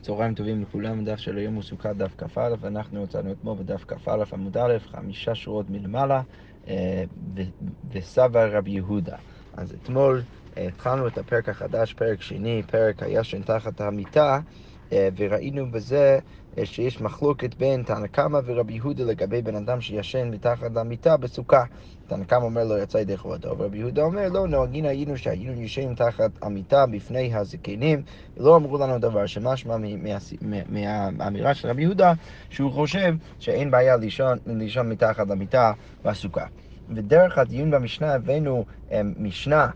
צהריים טובים לכולם, דף של היום הוא סוכת דף כ"א, ואנחנו יצאנו אתמול בדף כ"א עמוד א', חמישה שורות מלמעלה, אה, וסבא רבי יהודה. אז אתמול אה, התחלנו את הפרק החדש, פרק שני, פרק הישן תחת המיטה, וראינו בזה שיש מחלוקת בין תנא קמא ורבי יהודה לגבי בן אדם שישן מתחת למיטה בסוכה. תנא קמא אומר לו יצא ידי חובתו, ורבי יהודה אומר לא, נוהגין היינו שהיינו ישנים תחת המיטה בפני הזקנים, ולא אמרו לנו דבר שמשמע מהאמירה של רבי יהודה, שהוא חושב שאין בעיה לישון, לישון מתחת למיטה בסוכה. ודרך הדיון במשנה הבאנו משנה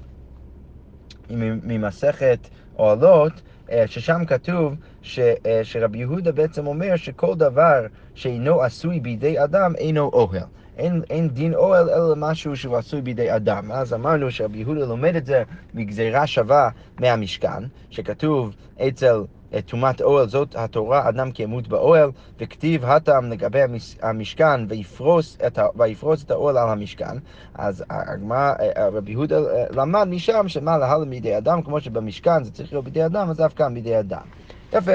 ממסכת אוהלות, אה, ששם כתוב ש, אה, שרבי יהודה בעצם אומר שכל דבר שאינו עשוי בידי אדם אינו אוהל. אין, אין דין אוהל אלא משהו שהוא עשוי בידי אדם. אז אמרנו שרבי יהודה לומד את זה מגזירה שווה מהמשכן, שכתוב אצל טומאת אוהל, זאת התורה, אדם כי ימות באוהל, וכתיב הטעם לגבי המשכן ויפרוס את, ויפרוס את האוהל על המשכן. אז הגמרא, רבי יהודה אה, למד משם שמה להלם בידי אדם, כמו שבמשכן זה צריך להיות בידי אדם, אז אף כאן בידי אדם. יפה.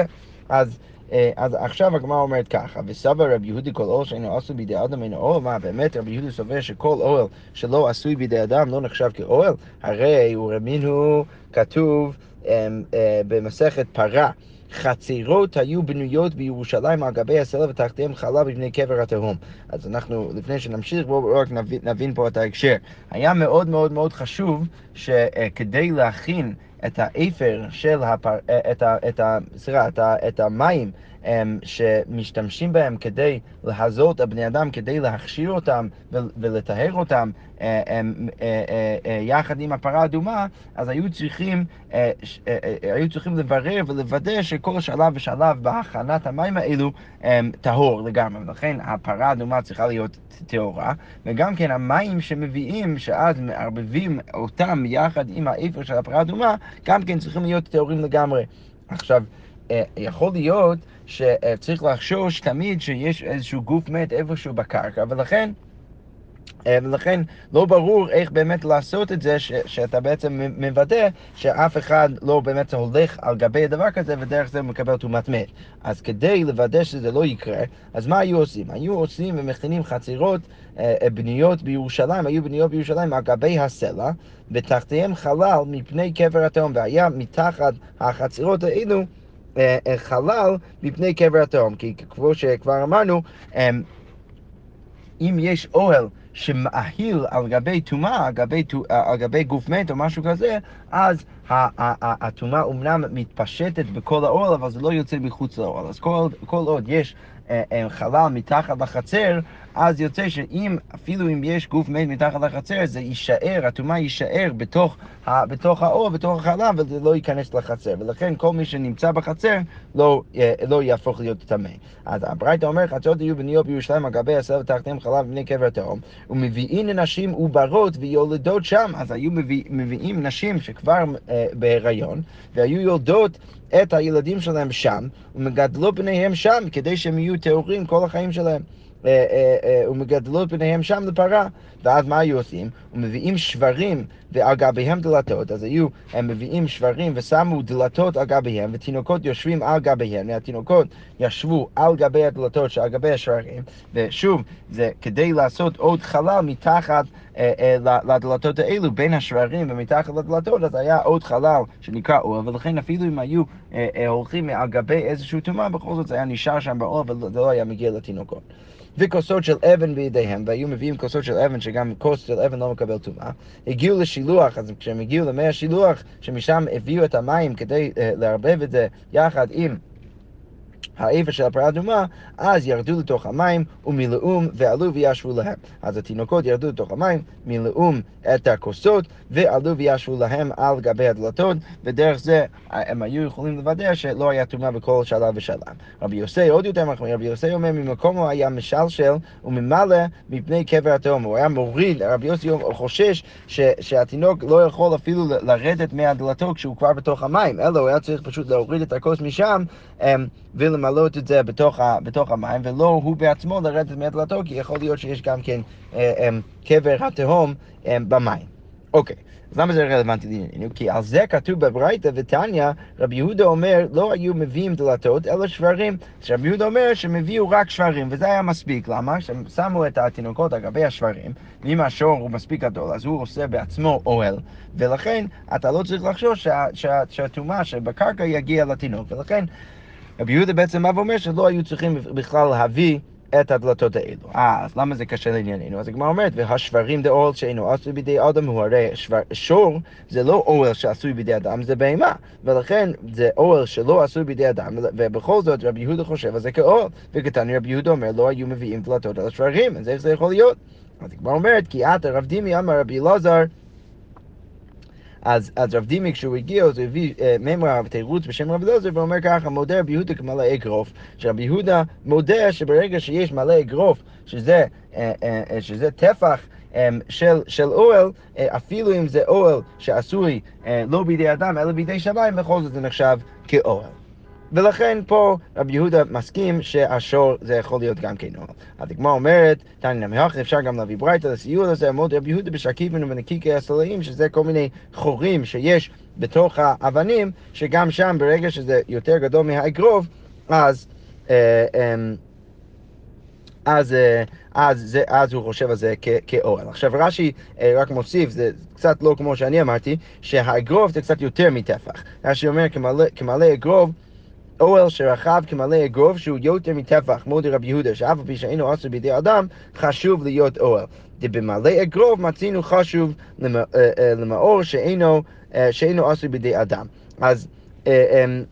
אז... אה, אז עכשיו הגמרא אומרת ככה, וסבא רבי יהודי כל אוהל שאינו עשוי בידי אדם אינו אוהל, מה באמת רבי יהודי סובר שכל אוהל שלא עשוי בידי אדם לא נחשב כאוהל? הרי הוא רמינו כתוב אמ, אה, במסכת פרה. חצרות היו בנויות בירושלים על גבי הסלע ותחתיהם חלה בבני קבר התהום. אז אנחנו, לפני שנמשיך, בואו רק נבין, נבין פה את ההקשר. היה מאוד מאוד מאוד חשוב שכדי להכין את האפר של הפר... אה, את ה... את ה... סליחה, את, ה... את המים שמשתמשים בהם כדי להזות את הבני אדם, כדי להכשיר אותם ולטהר אותם אה, אה, יחד עם הפרה האדומה, אז היו צריכים, היו צריכים לברר ולוודא שכל שלב ושלב בהכנת המים האלו טהור לגמרי. ולכן הפרה האדומה צריכה להיות טהורה, וגם כן המים שמביאים, שאז מערבבים אותם יחד עם האפר של הפרה האדומה, גם כן צריכים להיות טהורים לגמרי. עכשיו, אה, יכול להיות שצריך לחשוש תמיד שיש איזשהו גוף מת איפשהו בקרקע, ולכן... אה, ולכן לא ברור איך באמת לעשות את זה, ש, שאתה בעצם מוודא שאף אחד לא באמת הולך על גבי דבר כזה ודרך זה מקבל טומאת מת. אז כדי לוודא שזה לא יקרה, אז מה היו עושים? היו עושים ומכינים חצרות אה, אה, בניות בירושלים, היו בניות בירושלים על גבי הסלע, ותחתיהם חלל מפני קבר התהום, והיה מתחת החצרות האלו חלל מפני קבר התהום, כי כמו שכבר אמרנו, אם יש אוהל שמאהיל על גבי טומאה, על, על גבי גוף מת או משהו כזה, אז הטומאה אומנם מתפשטת בכל האוהל, אבל זה לא יוצא מחוץ לאוהל. אז כל, כל עוד יש אה, אה, חלל מתחת לחצר, אז יוצא שאם, אפילו אם יש גוף מת מתחת לחצר, זה יישאר, הטומאה יישאר בתוך, בתוך האור, בתוך החלב, וזה לא ייכנס לחצר. ולכן כל מי שנמצא בחצר לא, אה, לא יהפוך להיות טמא. אז הברייתא אומר, חצרות יהיו בניות בירושלים על גבי הסלע ותחתיהם חלב בני קבר התהום, ומביאים לנשים עוברות ויולדות שם. אז היו מביא, מביאים נשים שכבר אה, בהיריון, והיו יולדות את הילדים שלהם שם, ומגדלות בניהם שם, כדי שהם יהיו טהורים כל החיים שלהם. אה, אה, אה, ומגדלות ביניהם שם לפרה. ואז מה היו עושים? ומביאים שברים ועל גביהם דלתות, אז היו, הם מביאים שברים ושמו דלתות על גביהם, ותינוקות יושבים על גביהם, והתינוקות ישבו על גבי הדלתות שעל גבי השברים, ושוב, זה כדי לעשות עוד חלל מתחת לדלתות האלו, בין השברים ומתחת לדלתות, אז היה עוד חלל שנקרא אוהל, ולכן אפילו אם היו הולכים על גבי איזשהו טומאה, בכל זאת זה היה נשאר שם באוהל וזה לא היה מגיע לתינוקות. וכוסות של אבן בידיהם, והיו מביאים כוסות של אבן, שגם כוס של אבן לא מקבל טומאה. הגיעו לשילוח, אז כשהם הגיעו למי השילוח, שמשם הביאו את המים כדי uh, לערבב את זה יחד עם... האיבר של הפרה אדומה, אז ירדו לתוך המים ומילאום ועלו וישבו להם. אז התינוקות ירדו לתוך המים, מילאום את הכוסות ועלו וישבו להם על גבי הדלתות, ודרך זה הם היו יכולים לוודא שלא היה טומאה בכל שלב ושלב. רבי יוסי עוד יותר מחמיר, רבי יוסי אומר ממקום הוא היה משלשל וממלא מפני קבר התהום. הוא היה מוריד, רבי יוסי חושש ש, שהתינוק לא יכול אפילו לרדת מהדלתות כשהוא כבר בתוך המים, אלא הוא היה צריך פשוט להוריד את הכוס משם אמ, ולמלות את זה בתוך, ה, בתוך המים, ולא הוא בעצמו לרדת מהדלתו, כי יכול להיות שיש גם כן אה, אה, קבר התהום אה, במים. אוקיי, אז למה זה רלוונטי לענייננו? כי על זה כתוב בברייתא ותניא, רבי יהודה אומר, לא היו מביאים דלתות, אלא שברים. אז רבי יהודה אומר שהם הביאו רק שברים, וזה היה מספיק. למה? שהם שמו את התינוקות על גבי השברים, ואם השור הוא מספיק גדול, אז הוא עושה בעצמו אוהל, ולכן אתה לא צריך לחשוש שהטומאה שבקרקע יגיע לתינוק, ולכן רבי יהודה בעצם בא ואומר שלא היו צריכים בכלל להביא את הדלתות האלו. אה, אז למה זה קשה לענייננו? אז הגמרא אומרת, והשברים דאוהל שאינו עשוי בידי אדם הוא הרי שבר, שור זה לא אוהל שעשוי בידי אדם, זה בהמה. ולכן זה אוהל שלא עשוי בידי אדם, ובכל זאת רבי יהודה חושב על זה כאוהל. וכתני רבי יהודה אומר, לא היו מביאים דלתות על השברים, אז איך זה יכול להיות? אז הגמרא אומרת, כי את רב דימי אמר רבי אלעזר אז, אז רב דימי כשהוא הגיע, אז הוא הביא אה, מימרה ותירוץ בשם רב אלעזר ואומר ככה, מודה רבי יהודה כמלא אגרוף, שרבי יהודה מודה שברגע שיש מלא אגרוף, שזה, אה, אה, אה שזה טפח אה, של, של אוהל, אה, אפילו אם זה אוהל שעשוי לא בידי אדם אלא בידי שמיים, בכל זאת זה נחשב כאוהל. ולכן פה רבי יהודה מסכים שהשור זה יכול להיות גם כן אוהל. הדגמרא אומרת, תניא נמיח, אפשר גם להביא ברייתא לסיוע לזה, עמוד רבי יהודה בשקיפין ובנקיקי הסלעים, שזה כל מיני חורים שיש בתוך האבנים, שגם שם ברגע שזה יותר גדול מהאגרוף, אז... אה, אמ, אז, אה, אז, זה, אז הוא חושב על זה כאוהל. עכשיו רש"י אה, רק מוסיף, זה קצת לא כמו שאני אמרתי, שהאגרוף זה קצת יותר מטפח. רש"י אומר כמלא אגרוף אוהל שרחב כמלא אגרוף שהוא יותר מטפח, כמו דרבי יהודה, שאף על פי שאינו עשו בידי אדם, חשוב להיות אוהל. דבמלא אגרוף מצינו חשוב אה, אה, למאור שאינו, אה, שאינו עשו בידי אדם. אז... אמ,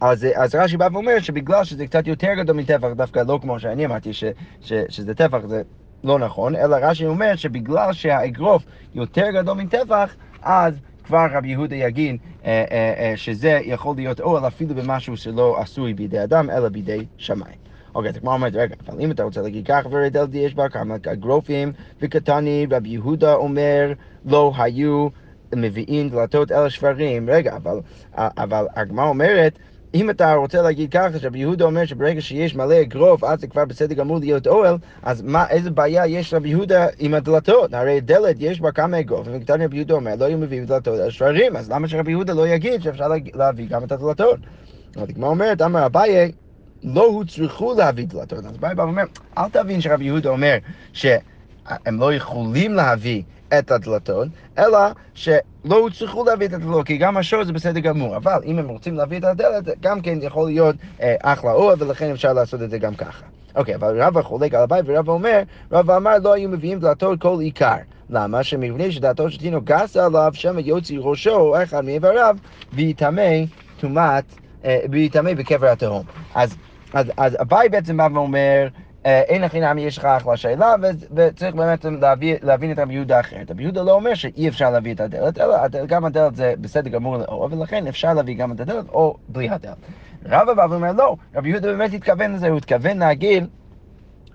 אז, אז רש"י בא ואומר שבגלל שזה קצת יותר גדול מטפח, דווקא לא כמו שאני אמרתי ש, ש, שזה טפח, זה לא נכון, אלא רש"י אומר שבגלל שהאגרוף יותר גדול מטפח, אז כבר רבי יהודה יגיד אה, אה, אה, שזה יכול להיות אוהל אפילו במשהו שלא עשוי בידי אדם, אלא בידי שמיים. אוקיי, אז כמו אומרת, רגע, אבל אם אתה רוצה להגיד כך, ורדל יש בה כמה אגרופים וקטני, רבי יהודה אומר, לא היו מביאים דלתות אל השברים. רגע, אבל, אבל הגמרא אומרת, אם אתה רוצה להגיד ככה, שרבי יהודה אומר שברגע שיש מלא אגרוף, אז זה כבר בסדר גמור להיות אוהל, אז מה, איזה בעיה יש רבי יהודה עם הדלתות? הרי דלת יש בה כמה אגרופים, וכתב רבי יהודה אומר, לא היו מביאים דלתות על שברים, אז למה שרבי יהודה לא יגיד שאפשר להביא גם את הדלתות? אז כמו אומרת, אמר אביי, לא הוצרכו להביא דלתות. אז אביי בא ואומר, אל תבין שרבי יהודה אומר שהם לא יכולים להביא את הדלתות, אלא שלא הוצרכו להביא את הדלתות, כי גם השור זה בסדר גמור, אבל אם הם רוצים להביא את הדלת, גם כן יכול להיות אה, אחלה אוהל, ולכן אפשר לעשות את זה גם ככה. אוקיי, אבל רבא חולק על הבית, ורבא אומר, רבא אמר לא היו מביאים דלתות כל עיקר. למה? שמבנה שדעתו של תינוק גסה עליו, שמא יוציא ראשו או אחד מאיבריו, ויטמא טומאת, אה, ויטמא בקבר התהום. אז, אז, אז אביי בעצם בא ואומר, אין הכי נמי יש לך אחלה שאלה, וצריך באמת להבין את רבי יהודה אחרת. רבי יהודה לא אומר שאי אפשר להביא את הדלת, אלא גם הדלת זה בסדר גמור לאור, ולכן אפשר להביא גם את הדלת או בלי הדלת. רבא בא ואומר לא, רבי יהודה באמת התכוון לזה, הוא התכוון להגיד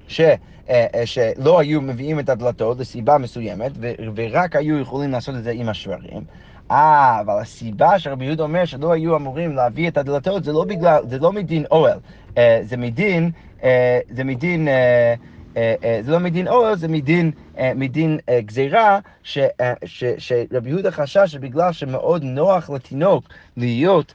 ש... אה, אה, שלא היו מביאים את הדלתות לסיבה מסוימת, ורק היו יכולים לעשות את זה עם השברים. אה, אבל הסיבה שרבי יהודה אומר שלא היו אמורים להביא את הדלתות זה לא בגלל, זה לא מדין אוהל, זה מדין אה, אה, אה, זה לא מדין אוהל, זה מדין אה, מדין גזירה, אה, שרבי יהודה חשש שבגלל שמאוד נוח לתינוק להיות,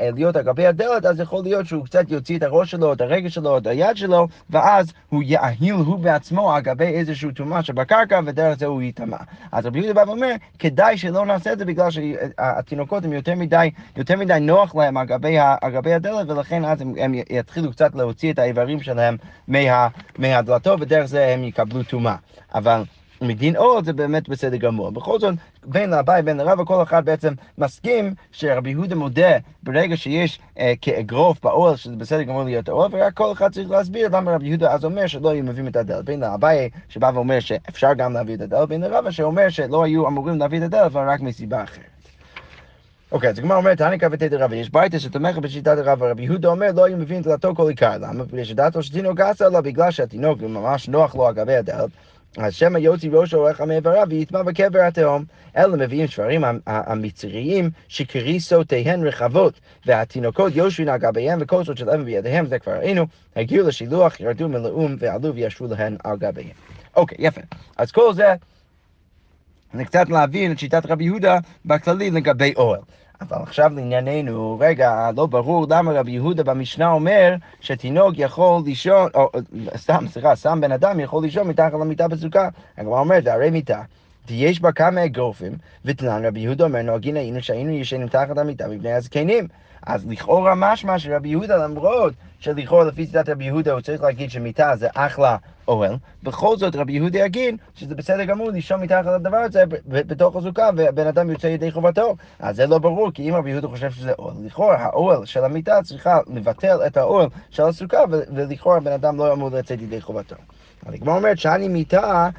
להיות על גבי הדלת, אז יכול להיות שהוא קצת יוציא את הראש שלו, את הרגל שלו, את היד שלו, ואז הוא יאהיל הוא בעצמו על גבי איזשהו טומאה שבקרקע, ודרך זה הוא ייטמע. אז רבי יהודה בא ואומר, כדאי שלא נעשה את זה בגלל שהתינוקות הם יותר מדי, יותר מדי נוח להם על גבי, על גבי הדלת, ולכן אז הם, הם יתחילו קצת להוציא את האיברים שלהם מה, מהדלתות, ודרך זה הם יקבלו טומאה. אבל מדין אור זה באמת בסדר גמור. בכל זאת, בין לאביי, בין לרב, כל אחד בעצם מסכים שרבי יהודה מודה ברגע שיש אה, כאגרוף באוהל, שזה בסדר גמור להיות אוהל, ורק כל אחד צריך להסביר למה רבי יהודה אז אומר שלא היו מביאים את הדלת. בין לאביי שבא ואומר שאפשר גם להביא את הדלת, בין לרב שאומר שלא היו אמורים להביא את הדלת, אבל רק מסיבה אחרת. אוקיי, אז הגמרא אומרת, תניקה ותתר רבי, יש ברייתא שתומכת בשיטת הרב, רבי יהודה אומר, לא היו מביאים דלתו כל עיקר. למה? בגלל שדעתו של תינוק גסה לו, בגלל שהתינוק ממש נוח לו על גבי הדלת. אז שמא יוציא ראשו או אחד מאיבריו ויטמע בקבר התהום. אלה מביאים שברים המצריים שקריסותיהן רחבות, והתינוקות יושבים על גביהם וכל זאת של אבן בידיהם, זה כבר ראינו, הגיעו לשילוח, ירדו מלאום ועלו וישבו להן על גביהם. אוקיי, יפה. אז כל זה... זה קצת להבין את שיטת רבי יהודה בכללי לגבי אוהל. אבל עכשיו לענייננו, רגע, לא ברור למה רבי יהודה במשנה אומר שתינוק יכול לישון, או סתם, סליחה, סתם בן אדם יכול לישון מתחת למיטה בסוכה. הגמרא אומרת, הרי מיטה. יש בה כמה אגרופים, ותנן רבי יהודה אומר, נוהגין היינו שהיינו ישנים תחת המיטה מפני הזקנים. אז לכאורה משמע שרבי יהודה, למרות שלכאורה לפי שיטת רבי יהודה הוא צריך להגיד שמיטה זה אחלה אוהל, בכל זאת רבי יהודה יגיד שזה בסדר גמור לישון מתחת לדבר הזה בתוך הזוקה ובן אדם יוצא ידי חובתו. אז זה לא ברור, כי אם רבי יהודה חושב שזה אוהל, לכאורה האוהל של המיטה צריכה לבטל את האוהל של הסוכה ולכאורה בן אדם לא אמור לצאת ידי חובתו. הגמרא אומרת שאני מיטה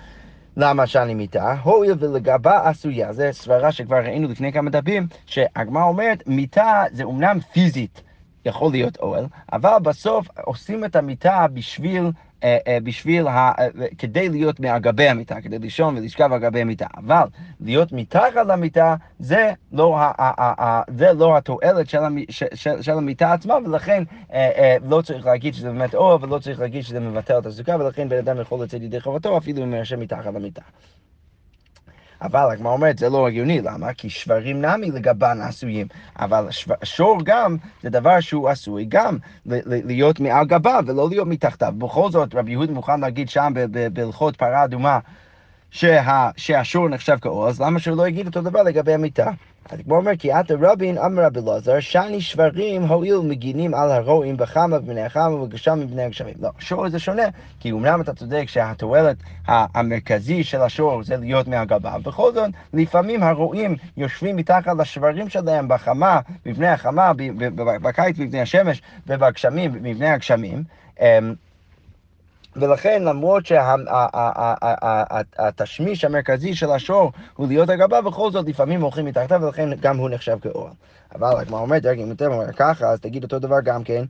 למה שאני מיטה? הואיל ולגבה עשויה, זו סברה שכבר ראינו לפני כמה דפים, שהגמרא אומרת, מיטה זה אומנם פיזית יכול להיות אוהל, אבל בסוף עושים את המיטה בשביל בשביל, ה, אה, כדי להיות מעל גבי המיטה, כדי לישון ולשכב על גבי המיטה. אבל להיות מתחת למיטה זה לא, ה, ה, ה, זה לא התועלת של, המ, של, של, של המיטה עצמה, ולכן לא צריך להגיד שזה באמת אור, ולא צריך להגיד שזה מבטל את הסוכה, ולכן בן אדם יכול לצאת ידי חובתו אפילו אם הוא יושב מתחת למיטה. אבל הגמרא אומרת, זה לא הגיוני, למה? כי שברים נמי לגבן עשויים, אבל שור גם זה דבר שהוא עשוי גם להיות מעל גבה ולא להיות מתחתיו. בכל זאת, רבי יהודה מוכן להגיד שם בהלכות פרה אדומה שהשור נחשב כאור, אז למה שהוא לא יגיד אותו דבר לגבי המיטה? אז כמו אומר, כי עתה רבין אמר רבי אלעזר, שאני שברים הואיל מגינים על הרועים בחמה ובני החמה וגשם מבני הגשמים. לא, שור זה שונה, כי אומנם אתה צודק שהתועלת המרכזי של השור זה להיות מהגבה, בכל זאת, לפעמים הרועים יושבים מתחת לשברים שלהם בחמה, מבני החמה, בקיץ מבני השמש ובגשמים מבני הגשמים. ולכן למרות שהתשמיש המרכזי של השור הוא להיות הגבה, בכל זאת לפעמים הולכים מתחתיו ולכן גם הוא נחשב כאור. אבל הגמרא אומרת, אם אתם אומרים ככה, אז תגיד אותו דבר גם כן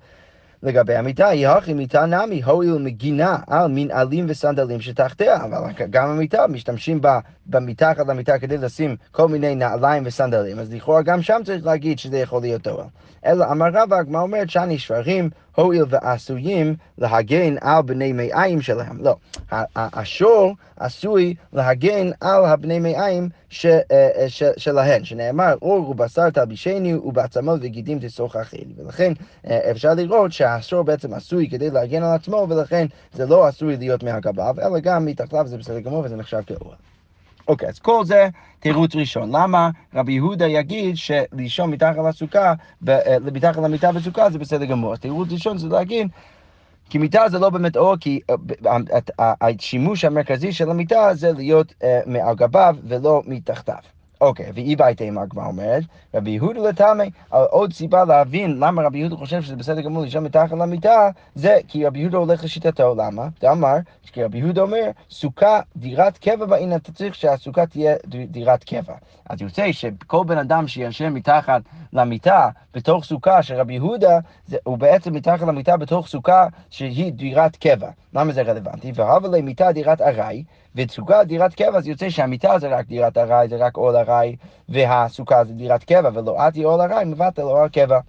לגבי המיטה, היא הכי מיטה נמי, הואיל מגינה על מנעלים וסנדלים שתחתיה, אבל גם המיטה, משתמשים בה במתחת למיטה כדי לשים כל מיני נעליים וסנדלים, אז לכאורה גם שם צריך להגיד שזה יכול להיות אוהל. אלא אמר רבא, הגמרא אומרת שאני שברים הואיל ועשויים להגן על בני מעיים שלהם. לא, השור עשוי להגן על הבני מעיים ש, אה, אה, ש, שלהן, שנאמר אור ובשר תלבישני ובעצמות וגידים תשוחחני. ולכן אה, אפשר לראות שהשור בעצם עשוי כדי להגן על עצמו, ולכן זה לא עשוי להיות מהגביו, אלא גם מתחתיו זה בסדר גמור וזה נחשב כאור. אוקיי, אז כל זה תירוץ ראשון. למה רבי יהודה יגיד שלישון מתחת לסוכה, אה, מתחת למיטה בסוכה זה בסדר גמור. תירוץ ראשון זה להגיד כי מיטה זה לא באמת אור, כי אה, השימוש המרכזי של המיטה זה להיות מעל גביו ולא מתחתיו. אוקיי, ואי בהתאם הגמרא אומרת, רבי יהודה לטעמי, עוד סיבה להבין למה רבי יהודה חושב שזה בסדר גמור לישון מתחת למיטה, זה כי רבי יהודה הולך לשיטתו, למה? דאמר, כי רבי יהודה אומר, סוכה דירת קבע בעין, אתה צריך שהסוכה תהיה דירת קבע. אז יוצא שכל בן אדם שישן מתחת למיטה בתוך סוכה של רבי יהודה, הוא בעצם מתחת למיטה בתוך סוכה שהיא דירת קבע. למה זה רלוונטי? והבה למיטה דירת ארעי, וסוכה דירת קבע, אז יוצא שהמיטה זה רק דירת ארעי, זה רק עול ארעי, והסוכה זה דירת קבע, ולא עתי עול ארעי, מבטל עול קבע.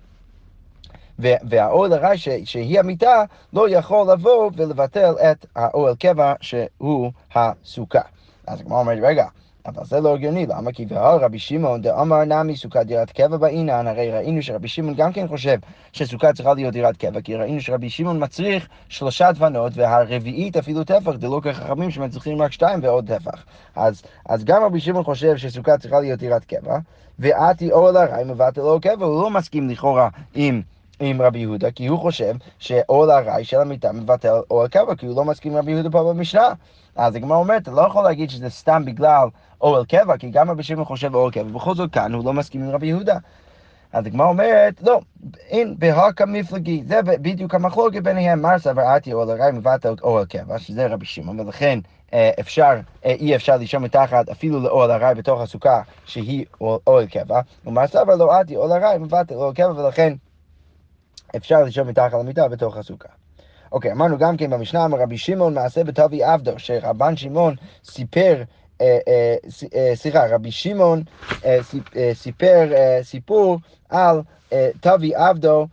והאוהל ארעי שהיא המיטה לא יכול לבוא ולבטל את האוהל קבע שהוא הסוכה. אז הגמרא אומרת, רגע, אבל זה לא הגיוני, למה? כי והר רבי שמעון דאמר נמי סוכה דירת קבע באינן, הרי ראינו שרבי שמעון גם כן חושב שסוכה צריכה להיות דירת קבע, כי ראינו שרבי שמעון מצריך שלושה דבנות, והרביעית אפילו טפח, זה לא כחכמים שמצריכים רק שתיים ועוד טפח. אז, אז גם רבי שמעון חושב שסוכה צריכה להיות דירת קבע, ועתי אוהל הרי מבטל אוהל קבע, הוא לא מסכים לכאורה עם... עם רבי יהודה, כי הוא חושב שעול הרי של המיטה מבטל אוהל קבע, כי הוא לא מסכים עם רבי יהודה פה במשנה. אז הגמרא אומרת, אתה לא יכול להגיד שזה סתם בגלל אוהל קבע, כי גם רבי שמעון חושב אוהל קבע, ובכל זאת כאן הוא לא מסכים עם רבי יהודה. אז הגמרא אומרת, לא, אין בהקה מפלגי, זה בדיוק המחלוקת ביניהם, מר סברעתי אוהל הרי מבטל אוהל קבע, שזה רבי שמעון, ולכן אה, אפשר, אה, אי אפשר לישון מתחת אפילו לאוהל הרי בתוך הסוכה שהיא אוהל קבע, ומר סבר לא עתי אוהל הרי מבטל אוהל קבע, ולכן אפשר לישון מתחת למיטה בתוך הסוכה. אוקיי, אמרנו גם כן במשנה, אמר רבי שמעון מעשה בתבי עבדו, שרבן שמעון סיפר, אה, אה, אה, סליחה, רבי שמעון סיפר סיפור על תבי עבדו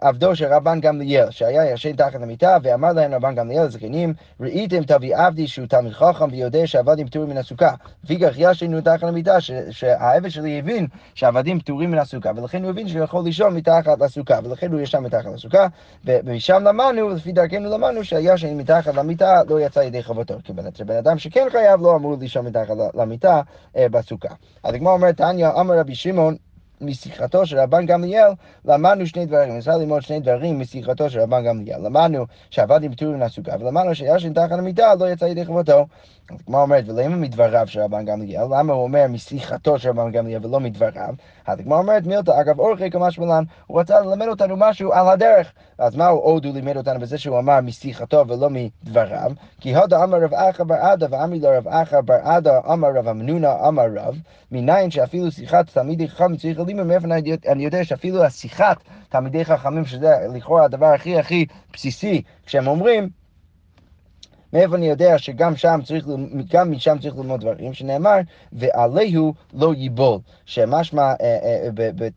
עבדו של רבן גמליאל, שהיה ישן תחת המיטה, ואמר להם רבן גמליאל לזקנים, ראיתם תביא עבדי שהוא תלמיד חכם ויודע שעבדים פטורים מן הסוכה. ויגח ישנו תחת המיטה, שהעבד שלי הבין שעבדים פטורים מן הסוכה, ולכן הוא הבין שהוא יכול לישון מתחת לסוכה, ולכן הוא ישן מתחת לסוכה, ומשם למדנו, לפי דרכנו למדנו, שהישן מתחת למיטה לא יצא ידי חובתו. כי בן אדם שכן חייב לא אמור לישון מתחת למיטה אה, בסוכה. אז הגמרא אומרת, תניא, אמר רבי שמעון, משיחתו של רבן גמליאל, למדנו שני דברים. אפשר ללמוד שני דברים משיחתו של רבן גמליאל. למדנו שעבדים פטורים מן הסוכה, ולמדנו שישן תחת המיטה לא יצא ידי חובתו. אז כמו אומרת, ולמה מדבריו של רבן גמליאל? למה הוא אומר משיחתו של רבן גמליאל ולא מדבריו? אז כמו אומרת מילתא, אגב אורכי כמשמע לן, הוא רצה ללמד אותנו משהו על הדרך. אז מה הוא עוד הוא לימד אותנו בזה שהוא אמר משיחתו ולא מדבריו? כי הודה אמר רב אחא בר עדה ואמרי לו רב אחא בר עדה אמר רב אמנונה אמר רב, מניין שאפילו שיחת תלמידי חכם צריך ללימוד, מאיפה אני יודע שאפילו השיחת תלמידי חכמים, שזה לכאורה הדבר הכי הכי בסיסי, כשהם אומרים מאיפה אני יודע שגם שם צריך, גם משם צריך ללמוד דברים, שנאמר, ועליהו לא ייבול, שמשמע אה, אה,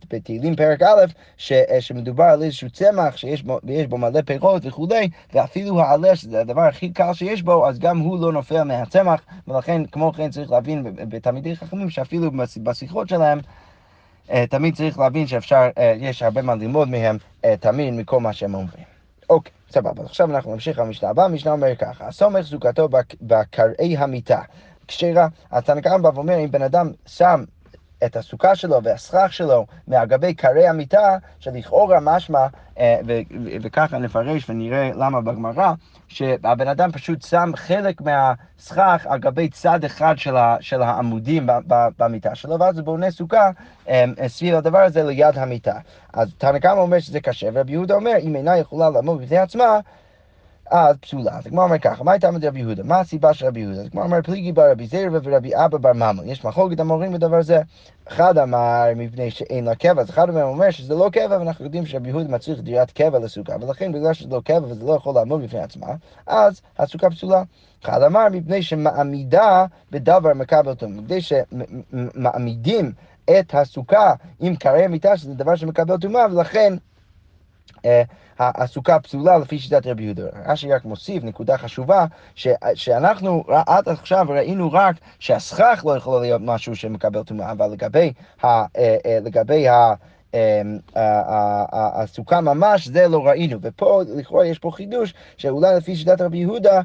בתהילים פרק א', אה, שמדובר על איזשהו צמח שיש בו, בו מלא פירות וכולי, ואפילו העלה, שזה הדבר הכי קל שיש בו, אז גם הוא לא נופל מהצמח, ולכן, כמו כן צריך להבין בתלמידי חכמים, שאפילו בשיחות שלהם, תמיד צריך להבין שאפשר, יש הרבה מה ללמוד מהם, תמיד מכל מה שהם אומרים. אוקיי, סבבה. עכשיו אנחנו נמשיך למשנה הבאה. המשנה אומר ככה, הסומך זוגתו בקרעי המיטה. כשרה, התנא קמא בא ואומר, אם בן אדם שם את הסוכה שלו והסכך שלו מאגבי קרי המיטה, שלכאורה משמע, אה, וככה נפרש ונראה למה בגמרא, שהבן אדם פשוט שם חלק מהסכך על גבי צד אחד של, ה, של העמודים במיטה שלו, ואז הוא בונה סוכה אה, סביב הדבר הזה ליד המיטה. אז תנא קמא אומר שזה קשה, ורבי יהודה אומר, אם אינה יכולה לעמוד בפני עצמה, אז פסולה. אז הגמרא אומר ככה, מה הייתה מרבי יהודה? מה הסיבה של רבי יהודה? אז הגמרא אומר פליגי בר רבי זרע ורבי אבא בר ממון. יש מחלוקת המורים בדבר זה. אחד אמר מפני שאין לה קבע, אז אחד מהם אומר שזה לא קבע, ואנחנו יודעים שרבי יהודה מצריך דירת קבע לסוכה, ולכן בגלל שזה לא קבע וזה לא יכול לעמוד בפני עצמה, אז הסוכה פסולה. אחד אמר מפני שמעמידה בדבר מקבל אותו, מפני שמעמידים את הסוכה עם קרי המיטה, שזה דבר שמקבל טומאה, ולכן הסוכה פסולה לפי שיטת רבי יהודה. רש"י רק מוסיף נקודה חשובה, ש, שאנחנו עד עכשיו ראינו רק שהסכך לא יכול להיות משהו שמקבל טומאה, אבל לגבי, ה, אה, אה, לגבי ה, הסוכה ממש, זה לא ראינו. ופה לכאורה יש פה חידוש, שאולי לפי שיטת רבי יהודה,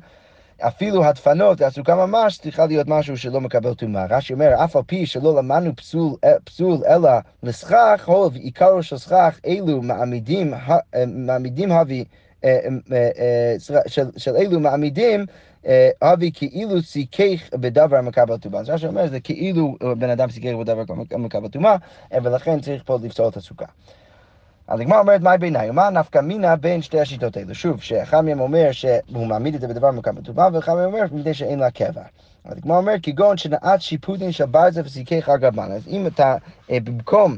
אפילו הדפנות והסוכה ממש צריכה להיות משהו שלא מקבל טומאה. רש"י אומר, אף על פי שלא למדנו פסול, אה, פסול אלא לסכך, הול ועיקרו של סכך, אלו מעמידים, אה, מעמידים הבי, אה, של, של אלו מעמידים אבי כאילו סיכך בדבר מקבל טומאה. אז רש"י אומר, זה כאילו בן אדם סיכך בדבר מקבל טומאה, ולכן צריך פה לפסול את הסוכה. אז הגמרא אומרת, מהי בעיניי? מה נפקא מינה בין שתי השיטות האלו? שוב, שאחד מהם אומר שהוא מעמיד את זה בדבר מקבל טובה, ואחד מהם אומר מפני שאין לה קבע. אז הגמרא אומרת, כגון שנעת שיפוטין של ברזל וסיכי חג רבן. אז אם אתה, אה, במקום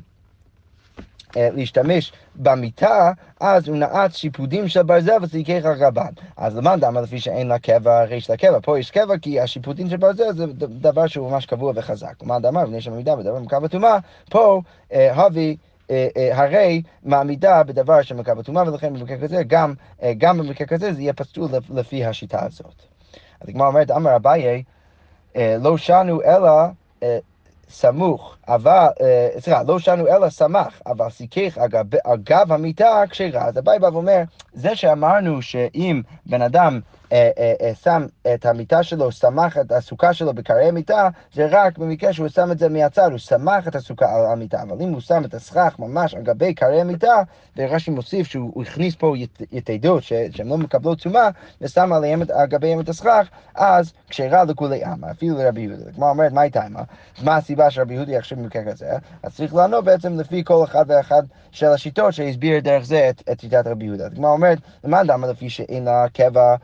אה, להשתמש במיטה, אז הוא נעץ שיפודים של ברזל וסיכי חג רבן. אז למען דמה לפי שאין לה קבע, הרי יש לה קבע. פה יש קבע כי השיפודים של ברזל זה דבר שהוא ממש קבוע וחזק. למען דמה, לפני שהמידה בדבר מקבל טומאה, פה אה, אה, הרי מעמידה בדבר שמקבל טומאה, ולכן במקרה כזה, גם, אה, גם במקרה כזה זה יהיה פסול לפי השיטה הזאת. אז הגמרא אומרת, אמר אביי, לא שנו אלא סמוך, אבל, סליחה, לא שנו אלא שמח, אבל סיכך על גב המיטה כשרה. אז אביי בא ואומר, זה שאמרנו שאם בן אדם אה, אה, אה, שם את המיטה שלו, סמך את הסוכה שלו בקרעי המיטה, זה רק במקרה שהוא שם את זה מהצד, הוא סמך את הסוכה על המיטה. אבל אם הוא שם את הסכך ממש על גבי קרעי המיטה, ורש"י מוסיף שהוא הכניס פה יתדות שהן לא מקבלות טומאה, ושם עליהם על גביהם את הסכך, אז כשרה לכולי עמא, אפילו לרבי יהודה. כמו אומרת, מה הייתה עמא? מה הסיבה שרבי יהודה יחשב במקרה כזה? אז צריך לענות בעצם לפי כל אחד ואחד של השיטות שהסביר דרך זה את שיטת רבי יהודה. כמו אומרת, למען דמה לפי שאין לה קבע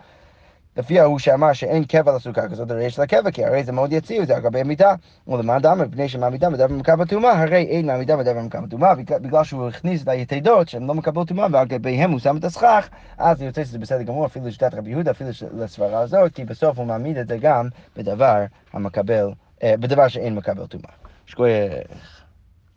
לפי ההוא שאמר שאין קבע לסוכה כזאת, הרי יש לה קבע, כי הרי זה מאוד יציב, זה על גבי המיטה. ולמען דם, מפני שמעמידה בדבר במקבל בטומאה, הרי אין מעמידה בדבר במקבל בטומאה, בגלל שהוא הכניס את היתדות שהן לא מקבלות טומאה, ועל גביהם הוא שם את הסכך, אז יוצא שזה בסדר גמור, אפילו לשיטת רבי יהודה, אפילו לסברה הזאת, כי בסוף הוא מעמיד את זה גם בדבר המקבל, אה, בדבר שאין מקבל טומאה. שכוייך.